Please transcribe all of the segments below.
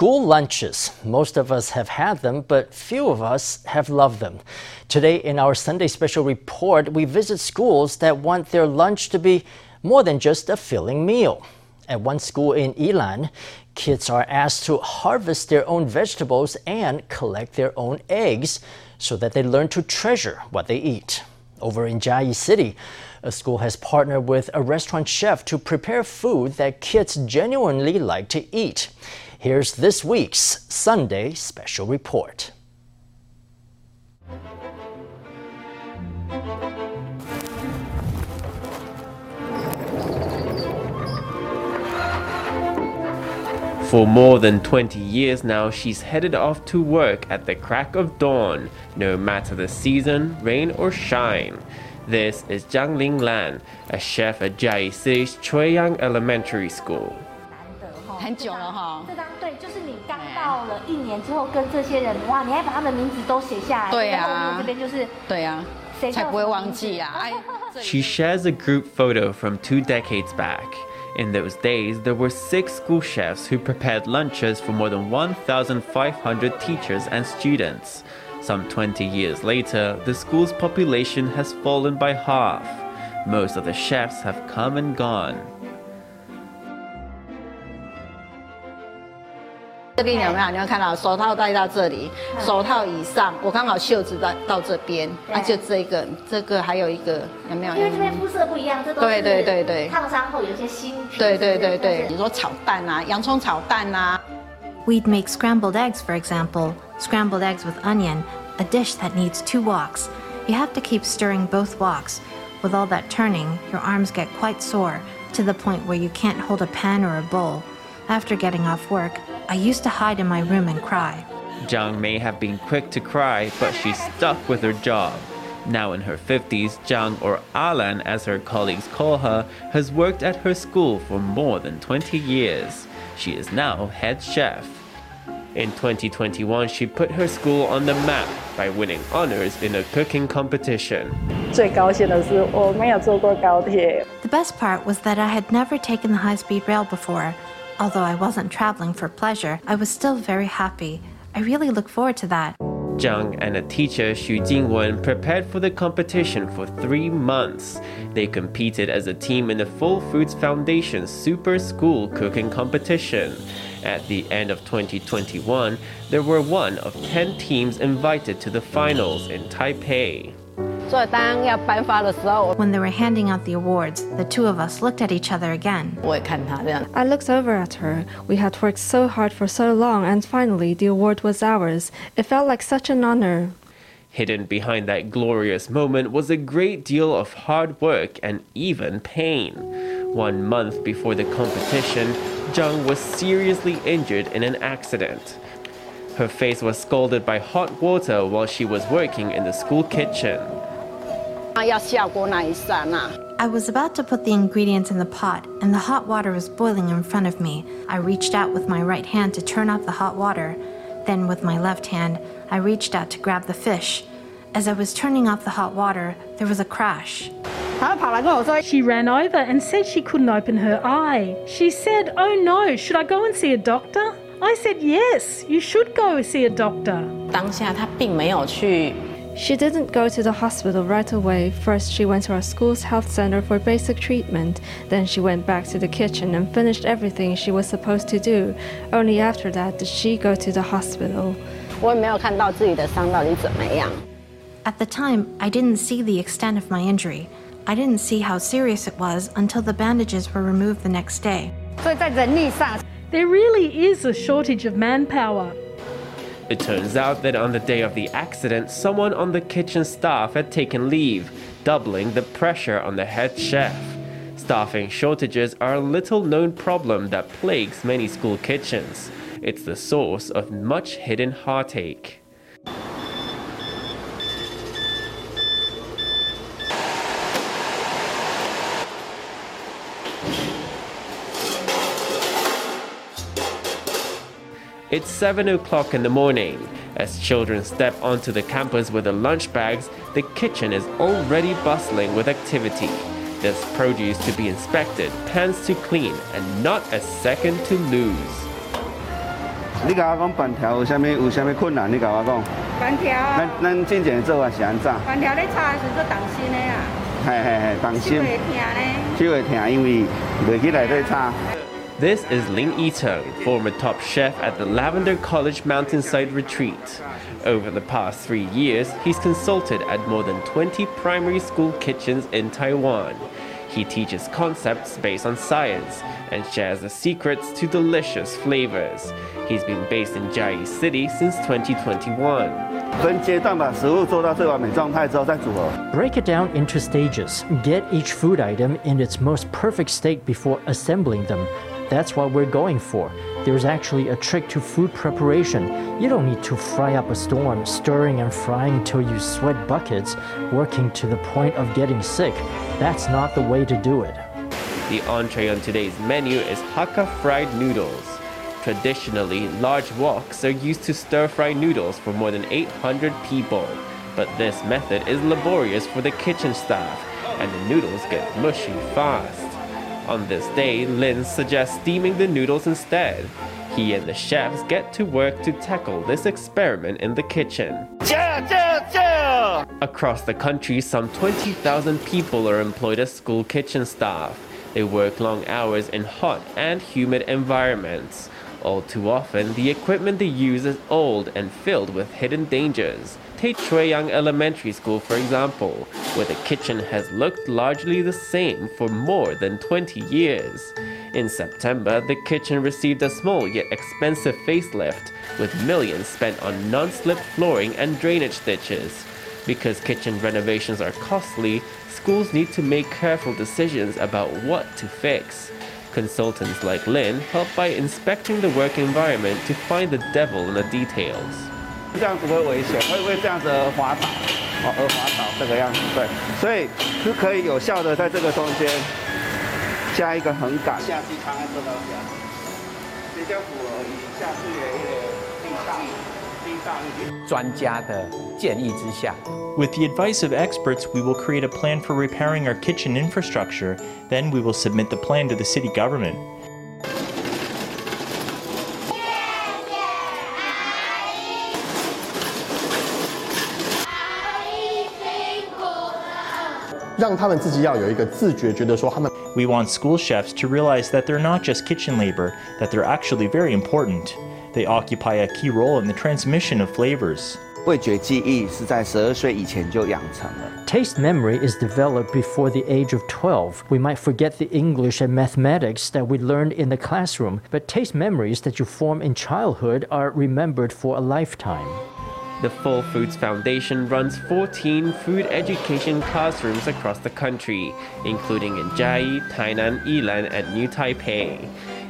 School lunches. Most of us have had them, but few of us have loved them. Today, in our Sunday special report, we visit schools that want their lunch to be more than just a filling meal. At one school in Yilan, kids are asked to harvest their own vegetables and collect their own eggs so that they learn to treasure what they eat. Over in Chiayi City, a school has partnered with a restaurant chef to prepare food that kids genuinely like to eat. Here's this week's Sunday Special Report. For more than 20 years now, she's headed off to work at the crack of dawn, no matter the season, rain or shine. This is Zhang Ling Lan, a chef at Jiayi City's Chuiyang Elementary School. 很久了哈。这张对，就是你刚到了一年之后，跟这些人哇，你还把他们的名字都写下来。对啊然后我们这边就是对啊，才不会忘记啊。哎， She shares a group photo from two decades back. In those days, there were six school chefs who prepared lunches for more than 1,500 teachers and students. Some 20 years later, the school's population has fallen by half. Most of the chefs have come and gone. 这边有没有？你有看到手套戴到这里，手套以上，我刚好袖子到到这边，啊，就这个，这个还有一个有没有？因为这边肤色不一样，这都是对对对对烫伤后有一些新皮。对对对对，你说炒蛋啊，洋葱炒蛋啊， We'd make scrambled eggs, for example, scrambled eggs with onion, a dish that needs two woks. You have to keep stirring both woks. With all that turning, your arms get quite sore, to the point where you can't hold a pan or a bowl. After getting off work, I used to hide in my room and cry. Zhang may have been quick to cry, but she stuck with her job. Now in her 50s, Zhang, or Alan as her colleagues call her, has worked at her school for more than 20 years. She is now head chef. In 2021, she put her school on the map by winning honors in a cooking competition. The best part was that I had never taken the high speed rail before, Although I wasn't traveling for pleasure, I was still very happy. I really look forward to that. Zhang and a teacher, Xu Jingwen, prepared for the competition for three months. They competed as a team in the Full Foods Foundation Super School Cooking Competition. At the end of 2021, there were one of 10 teams invited to the finals in Taipei. 所以当要颁发的时候， When they were handing out the awards, the two of us looked at each other again. 我也看他这样， I looked over at her. We had worked so hard for so long, and finally the award was ours. It felt like such an honor. Hidden behind that glorious moment was a great deal of hard work and even pain. One month before the competition, Zhang was seriously injured in an accident. Her face was scalded by hot water while she was working in the school kitchen. 啊要下锅那一刹那， I was about to put the ingredients in the pot, and the hot water was boiling in front of me. I reached out with my right hand to turn off the hot water. Then, with my left hand, I reached out to grab the fish. As I was turning off the hot water, there was a crash. 他跑来跟我说， She ran over and said she couldn't open her eye. She said, Oh no, should I go and see a doctor? I said, Yes, you should go see a doctor. 当下他并没有去 she didn't go to the hospital right away. First, she went to our school's health center for basic treatment. Then, she went back to the kitchen and finished everything she was supposed to do. Only after that did she go to the hospital. At the time, I didn't see the extent of my injury. I didn't see how serious it was until the bandages were removed the next day. There really is a shortage of manpower. It turns out that on the day of the accident, someone on the kitchen staff had taken leave, doubling the pressure on the head chef. Staffing shortages are a little known problem that plagues many school kitchens. It's the source of much hidden heartache. It's 7 o'clock in the morning. As children step onto the campus with their lunch bags, the kitchen is already bustling with activity. There's produce to be inspected, pans to clean, and not a second to lose. 你甲我讲板条有啥物有啥物困难？你甲我讲。板条。咱咱之前做啊是安怎？板条咧炒的时阵动心的啊。嘿嘿嘿，动心。手会疼呢。手会疼，因为袂去内底炒。 This is Lin Yiteng, former top chef at the Lavender College Mountainside Retreat. Over the past three years, he's consulted at more than 20 primary school kitchens in Taiwan. He teaches concepts based on science and shares the secrets to delicious flavors. He's been based in Chiayi City since 2021. Break it down into stages. Get each food item in its most perfect state before assembling them. That's what we're going for. There's actually a trick to food preparation. You don't need to fry up a storm, stirring and frying till you sweat buckets, working to the point of getting sick. That's not the way to do it. The entree on today's menu is Hakka fried noodles. Traditionally, large woks are used to stir fry noodles for more than 800 people. But this method is laborious for the kitchen staff, and the noodles get mushy fast. On this day, Lin suggests steaming the noodles instead. He and the chefs get to work to tackle this experiment in the kitchen. Across the country, some 20,000 people are employed as school kitchen staff. They work long hours in hot and humid environments. All too often, the equipment they use is old and filled with hidden dangers. Take Chueyang Elementary School, for example, where the kitchen has looked largely the same for more than 20 years. In September, the kitchen received a small yet expensive facelift, with millions spent on non-slip flooring and drainage ditches. Because kitchen renovations are costly, schools need to make careful decisions about what to fix. Consultants like Lin help by inspecting the work environment to find the devil in the details. 这样子会危险，会会这样子而滑倒，哦，而滑倒这个样子，对，所以是可以有效的在这个中间加一个横杆，下去长按做到这样，比较符合以下视野一点地上地上一点。专家的建议之下。With the advice of experts, we will create a plan for repairing our kitchen infrastructure. Then we will submit the plan to the city government. 让他们自己要有一个自觉，觉得说他们。We want school chefs to realize that they're not just kitchen labor, that they're actually very important. They occupy a key role in the transmission of flavors. 味觉记忆是在十二岁以前就养成了。Taste memory is developed before the age of 12. We might forget the English and mathematics that we learned in the classroom, but taste memories that you form in childhood are remembered for a lifetime. The Full Foods Foundation runs 14 food education classrooms across the country, including in Chiayi, Tainan, Yilan, and New Taipei.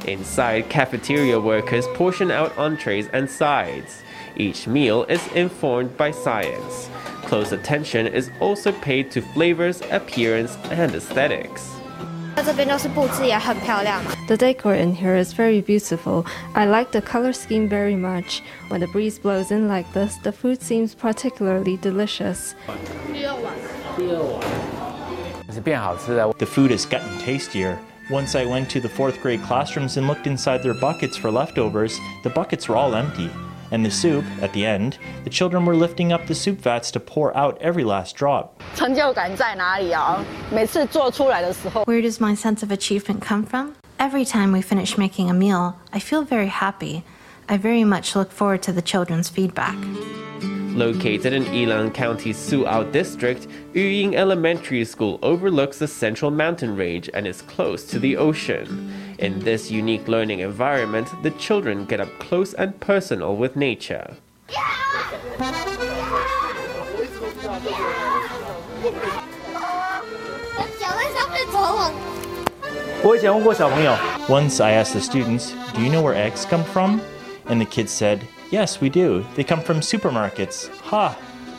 Inside, cafeteria workers portion out entrees and sides. Each meal is informed by science. Close attention is also paid to flavors, appearance, and aesthetics. The decor in here is very beautiful. I like the color scheme very much. When the breeze blows in like this, the food seems particularly delicious. The food is getting tastier. Once I went to the fourth grade classrooms and looked inside their buckets for leftovers, the buckets were all empty. And the soup, at the end, the children were lifting up the soup vats to pour out every last drop. Where does my sense of achievement come from? Every time we finish making a meal, I feel very happy. I very much look forward to the children's feedback. Located in Yilan County's Suao district, Yuying Elementary School overlooks the central mountain range and is close to the ocean. In this unique learning environment, the children get up close and personal with nature. Once I asked the students, Do you know where eggs come from? And the kids said, Yes, we do. They come from supermarkets. Ha!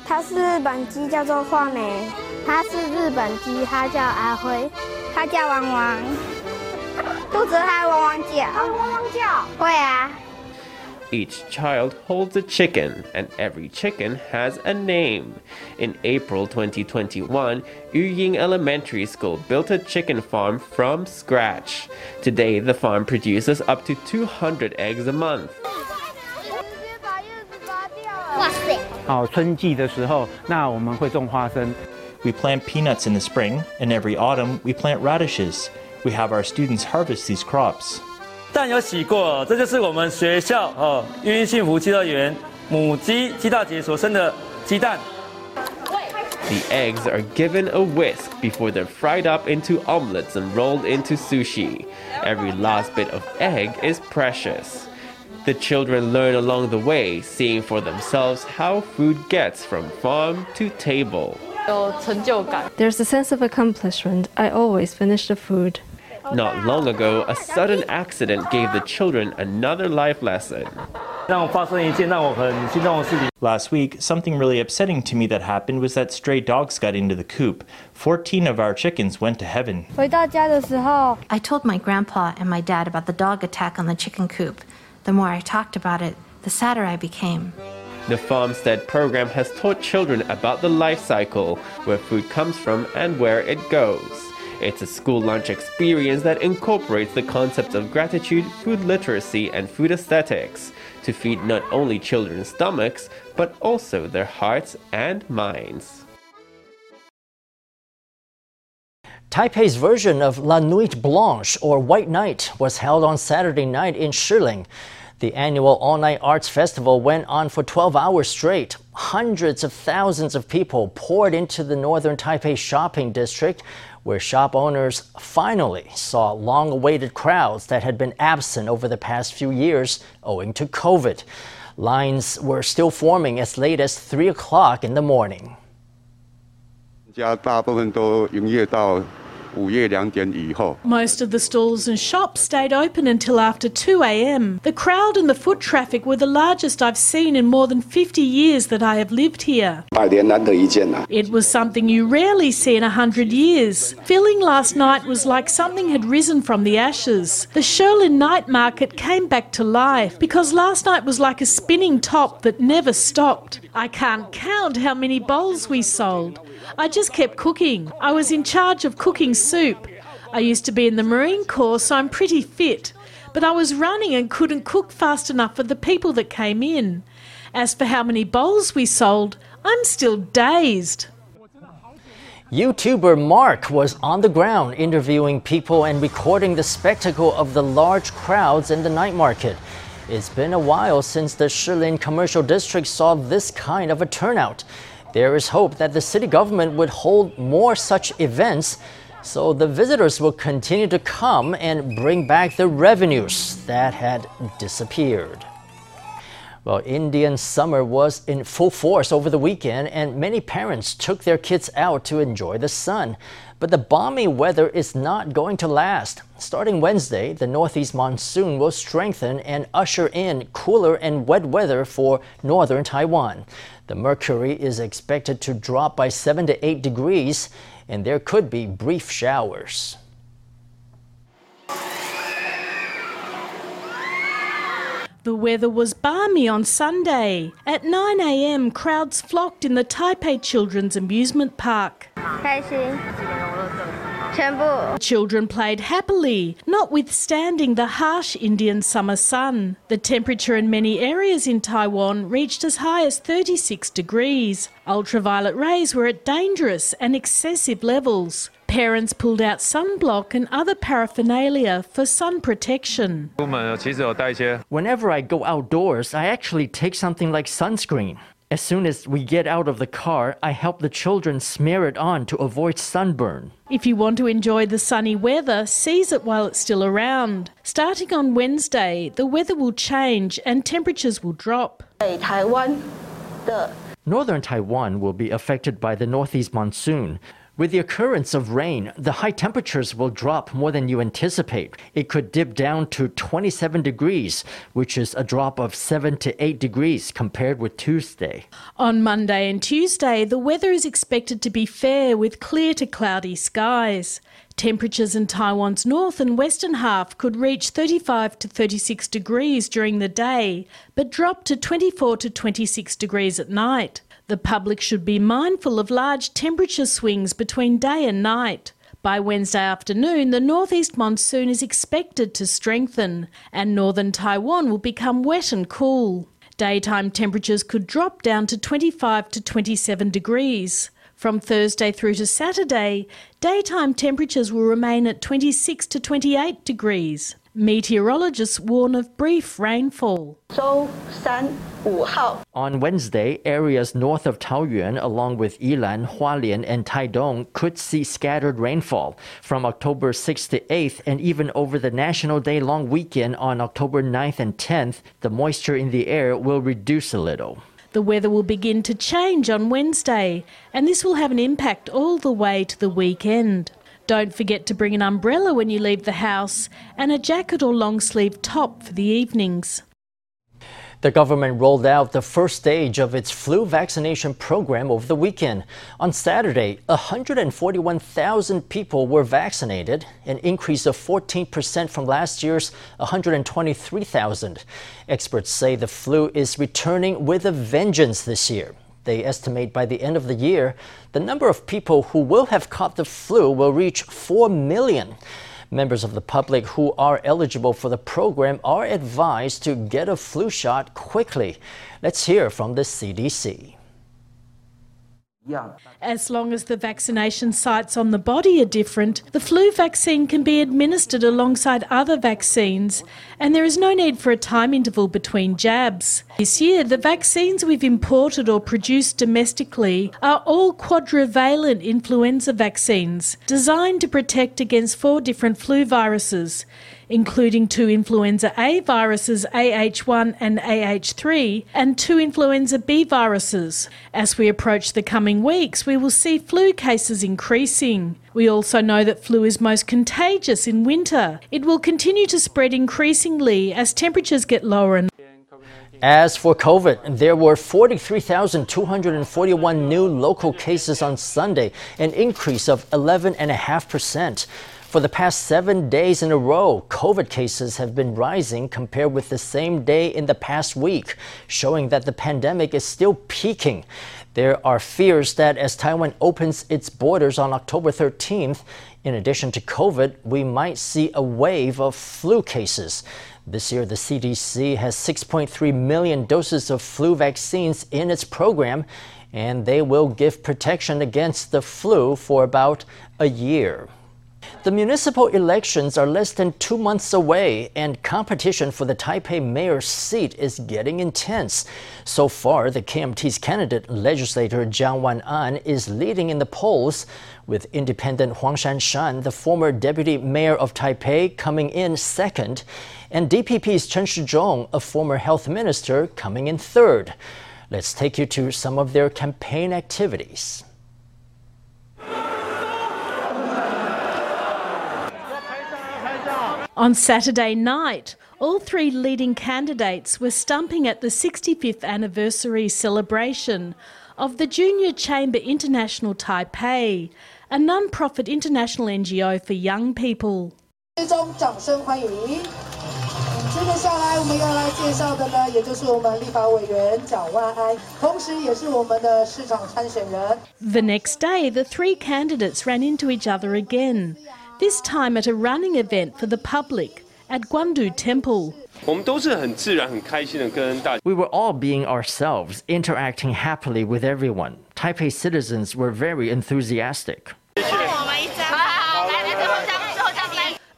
它是日本鸡，叫做画眉。它是日本鸡，它叫阿辉。它叫汪汪。 肚子还汪汪叫。汪汪叫。会啊。Each child holds a chicken, and every chicken has a name. In April 2021, Yuying Elementary School built a chicken farm from scratch. Today, the farm produces up to 200 eggs a month. 好，春季的时候，那我们会种花生。We plant peanuts in the spring, and every autumn we plant radishes. We have our students harvest these crops. 蛋有洗过，这就是我们学校哦，育婴幸福鸡乐园母鸡鸡大姐所生的鸡蛋。The eggs are given a whisk before they're fried up into omelets and rolled into sushi. Every last bit of egg is precious. The children learn along the way, seeing for themselves how food gets from farm to table. There's a sense of accomplishment. I always finish the food. Oh, Not long ago, a oh, sudden accident gave the children another life lesson. Last week, something really upsetting to me that happened was that stray dogs got into the coop. 14 of our chickens went to heaven. I told my grandpa and my dad about the dog attack on the chicken coop. The more I talked about it, the sadder I became. The Farmstead program has taught children about the life cycle, where food comes from and where it goes. It's a school lunch experience that incorporates the concepts of gratitude, food literacy, and food aesthetics to feed not only children's stomachs, but also their hearts and minds. Taipei's version of La Nuit Blanche, or White Night, was held on Saturday night in Shilin. The annual All Night Arts Festival went on for 12 hours straight. Hundreds of thousands of people poured into the northern Taipei shopping district where shop owners finally saw long awaited crowds that had been absent over the past few years owing to COVID. Lines were still forming as late as 3 o'clock in the morning. 家大部分都营业到 most of the stalls and shops stayed open until after 2 a.m. The crowd and the foot traffic were the largest I've seen in more than 50 years that I have lived here. It was something you rarely see in a hundred years. Feeling last night was like something had risen from the ashes. The Shilin night market came back to life because last night was like a spinning top that never stopped. I can't count how many bowls we sold. I just kept cooking. I was in charge of cooking soup. I used to be in the Marine Corps, so I'm pretty fit. But I was running and couldn't cook fast enough for the people that came in. As for how many bowls we sold, I'm still dazed. YouTuber Mark was on the ground interviewing people and recording the spectacle of the large crowds in the night market. It's been a while since the Shilin Commercial District saw this kind of a turnout. There is hope that the city government would hold more such events so the visitors will continue to come and bring back the revenues that had disappeared. Well, Indian summer was in full force over the weekend, and many parents took their kids out to enjoy the sun. But the balmy weather is not going to last. Starting Wednesday, the northeast monsoon will strengthen and usher in cooler and wet weather for northern Taiwan. The mercury is expected to drop by 7 to 8 degrees, and there could be brief showers. The weather was balmy on Sunday. At 9 a.m., crowds flocked in the Taipei Children's Amusement Park. Children played happily, notwithstanding the harsh Indian summer sun. The temperature in many areas in Taiwan reached as high as 36 degrees. Ultraviolet rays were at dangerous and excessive levels. Parents pulled out sunblock and other paraphernalia for sun protection. Whenever I go outdoors, I actually take something like sunscreen. As soon as we get out of the car, I help the children smear it on to avoid sunburn. If you want to enjoy the sunny weather, seize it while it's still around. Starting on Wednesday, the weather will change and temperatures will drop. Northern Taiwan will be affected by the northeast monsoon. With the occurrence of rain, the high temperatures will drop more than you anticipate. It could dip down to 27 degrees, which is a drop of 7 to 8 degrees compared with Tuesday. On Monday and Tuesday, the weather is expected to be fair with clear to cloudy skies. Temperatures in Taiwan's north and western half could reach 35 to 36 degrees during the day, but drop to 24 to 26 degrees at night. The public should be mindful of large temperature swings between day and night. By Wednesday afternoon, the northeast monsoon is expected to strengthen, and northern Taiwan will become wet and cool. Daytime temperatures could drop down to 25 to 27 degrees. From Thursday through to Saturday, daytime temperatures will remain at 26 to 28 degrees. Meteorologists warn of brief rainfall. On Wednesday, areas north of Taoyuan, along with Yilan, Hualien, and Taidong, could see scattered rainfall from October 6th to 8th, and even over the National Day long weekend on October 9th and 10th, the moisture in the air will reduce a little. The weather will begin to change on Wednesday, and this will have an impact all the way to the weekend. Don't forget to bring an umbrella when you leave the house and a jacket or long sleeve top for the evenings. The government rolled out the first stage of its flu vaccination program over the weekend. On Saturday, 141,000 people were vaccinated, an increase of 14% from last year's 123,000. Experts say the flu is returning with a vengeance this year. They estimate by the end of the year, the number of people who will have caught the flu will reach 4 million. Members of the public who are eligible for the program are advised to get a flu shot quickly. Let's hear from the CDC. As long as the vaccination sites on the body are different, the flu vaccine can be administered alongside other vaccines, and there is no need for a time interval between jabs. This year, the vaccines we've imported or produced domestically are all quadrivalent influenza vaccines, designed to protect against four different flu viruses including two influenza A viruses AH1 and AH3 and two influenza B viruses. As we approach the coming weeks, we will see flu cases increasing. We also know that flu is most contagious in winter. It will continue to spread increasingly as temperatures get lower and as for COVID, there were 43,241 new local cases on Sunday, an increase of 11.5%. For the past seven days in a row, COVID cases have been rising compared with the same day in the past week, showing that the pandemic is still peaking. There are fears that as Taiwan opens its borders on October 13th, in addition to COVID, we might see a wave of flu cases. This year, the CDC has 6.3 million doses of flu vaccines in its program, and they will give protection against the flu for about a year. The municipal elections are less than two months away, and competition for the Taipei mayor's seat is getting intense. So far, the KMT's candidate, legislator Jiang Wan-an, is leading in the polls, with independent Huang Shanshan, the former deputy mayor of Taipei, coming in second, and DPP's Chen Shizhong, a former health minister, coming in third. Let's take you to some of their campaign activities. On Saturday night, all three leading candidates were stumping at the 65th anniversary celebration of the Junior Chamber International Taipei, a non-profit international NGO for young people. The next day, the three candidates ran into each other again this time at a running event for the public at Guandu Temple. We were all being ourselves, interacting happily with everyone. Taipei citizens were very enthusiastic.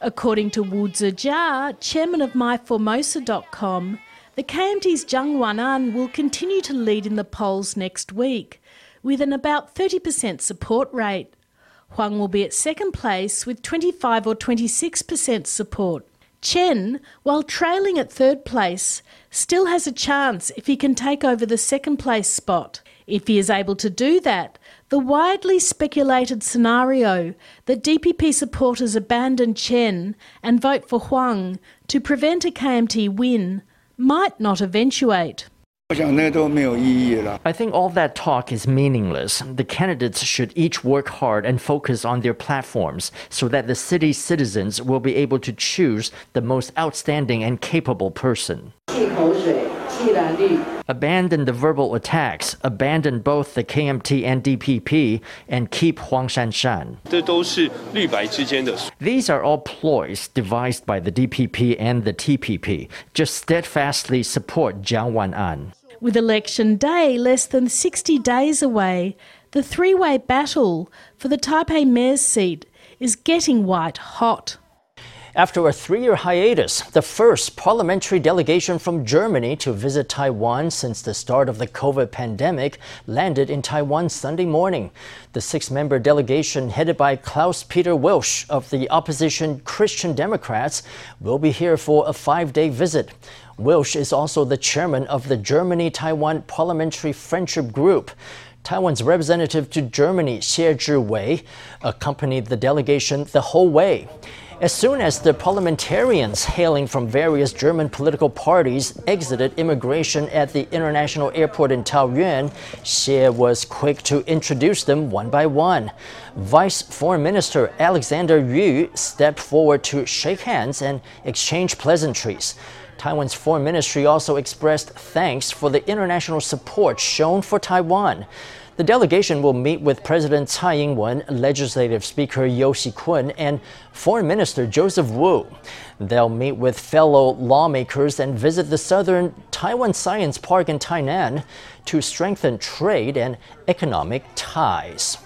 According to Wu Zijia, chairman of MyFormosa.com, the KMT's Jiang Wan-an will continue to lead in the polls next week, with an about 30% support rate. Huang will be at second place with 25 or 26% support. Chen, while trailing at third place, still has a chance if he can take over the second place spot. If he is able to do that, the widely speculated scenario that DPP supporters abandon Chen and vote for Huang to prevent a KMT win might not eventuate. I think all that talk is meaningless. The candidates should each work hard and focus on their platforms so that the city's citizens will be able to choose the most outstanding and capable person. Abandon the verbal attacks, abandon both the KMT and DPP, and keep Huang Shanshan. These are all ploys devised by the DPP and the TPP. Just steadfastly support Jiang Wan'an. With election day less than 60 days away, the three way battle for the Taipei mayor's seat is getting white hot. After a three year hiatus, the first parliamentary delegation from Germany to visit Taiwan since the start of the COVID pandemic landed in Taiwan Sunday morning. The six member delegation, headed by Klaus Peter Willsch of the opposition Christian Democrats, will be here for a five day visit. Willsch is also the chairman of the Germany Taiwan Parliamentary Friendship Group. Taiwan's representative to Germany, Xie Zhiwei, accompanied the delegation the whole way. As soon as the parliamentarians hailing from various German political parties exited immigration at the international airport in Taoyuan, Xie was quick to introduce them one by one. Vice Foreign Minister Alexander Yu stepped forward to shake hands and exchange pleasantries. Taiwan's foreign ministry also expressed thanks for the international support shown for Taiwan. The delegation will meet with President Tsai Ing-wen, Legislative Speaker You Si-kun, and Foreign Minister Joseph Wu. They'll meet with fellow lawmakers and visit the southern Taiwan Science Park in Tainan to strengthen trade and economic ties.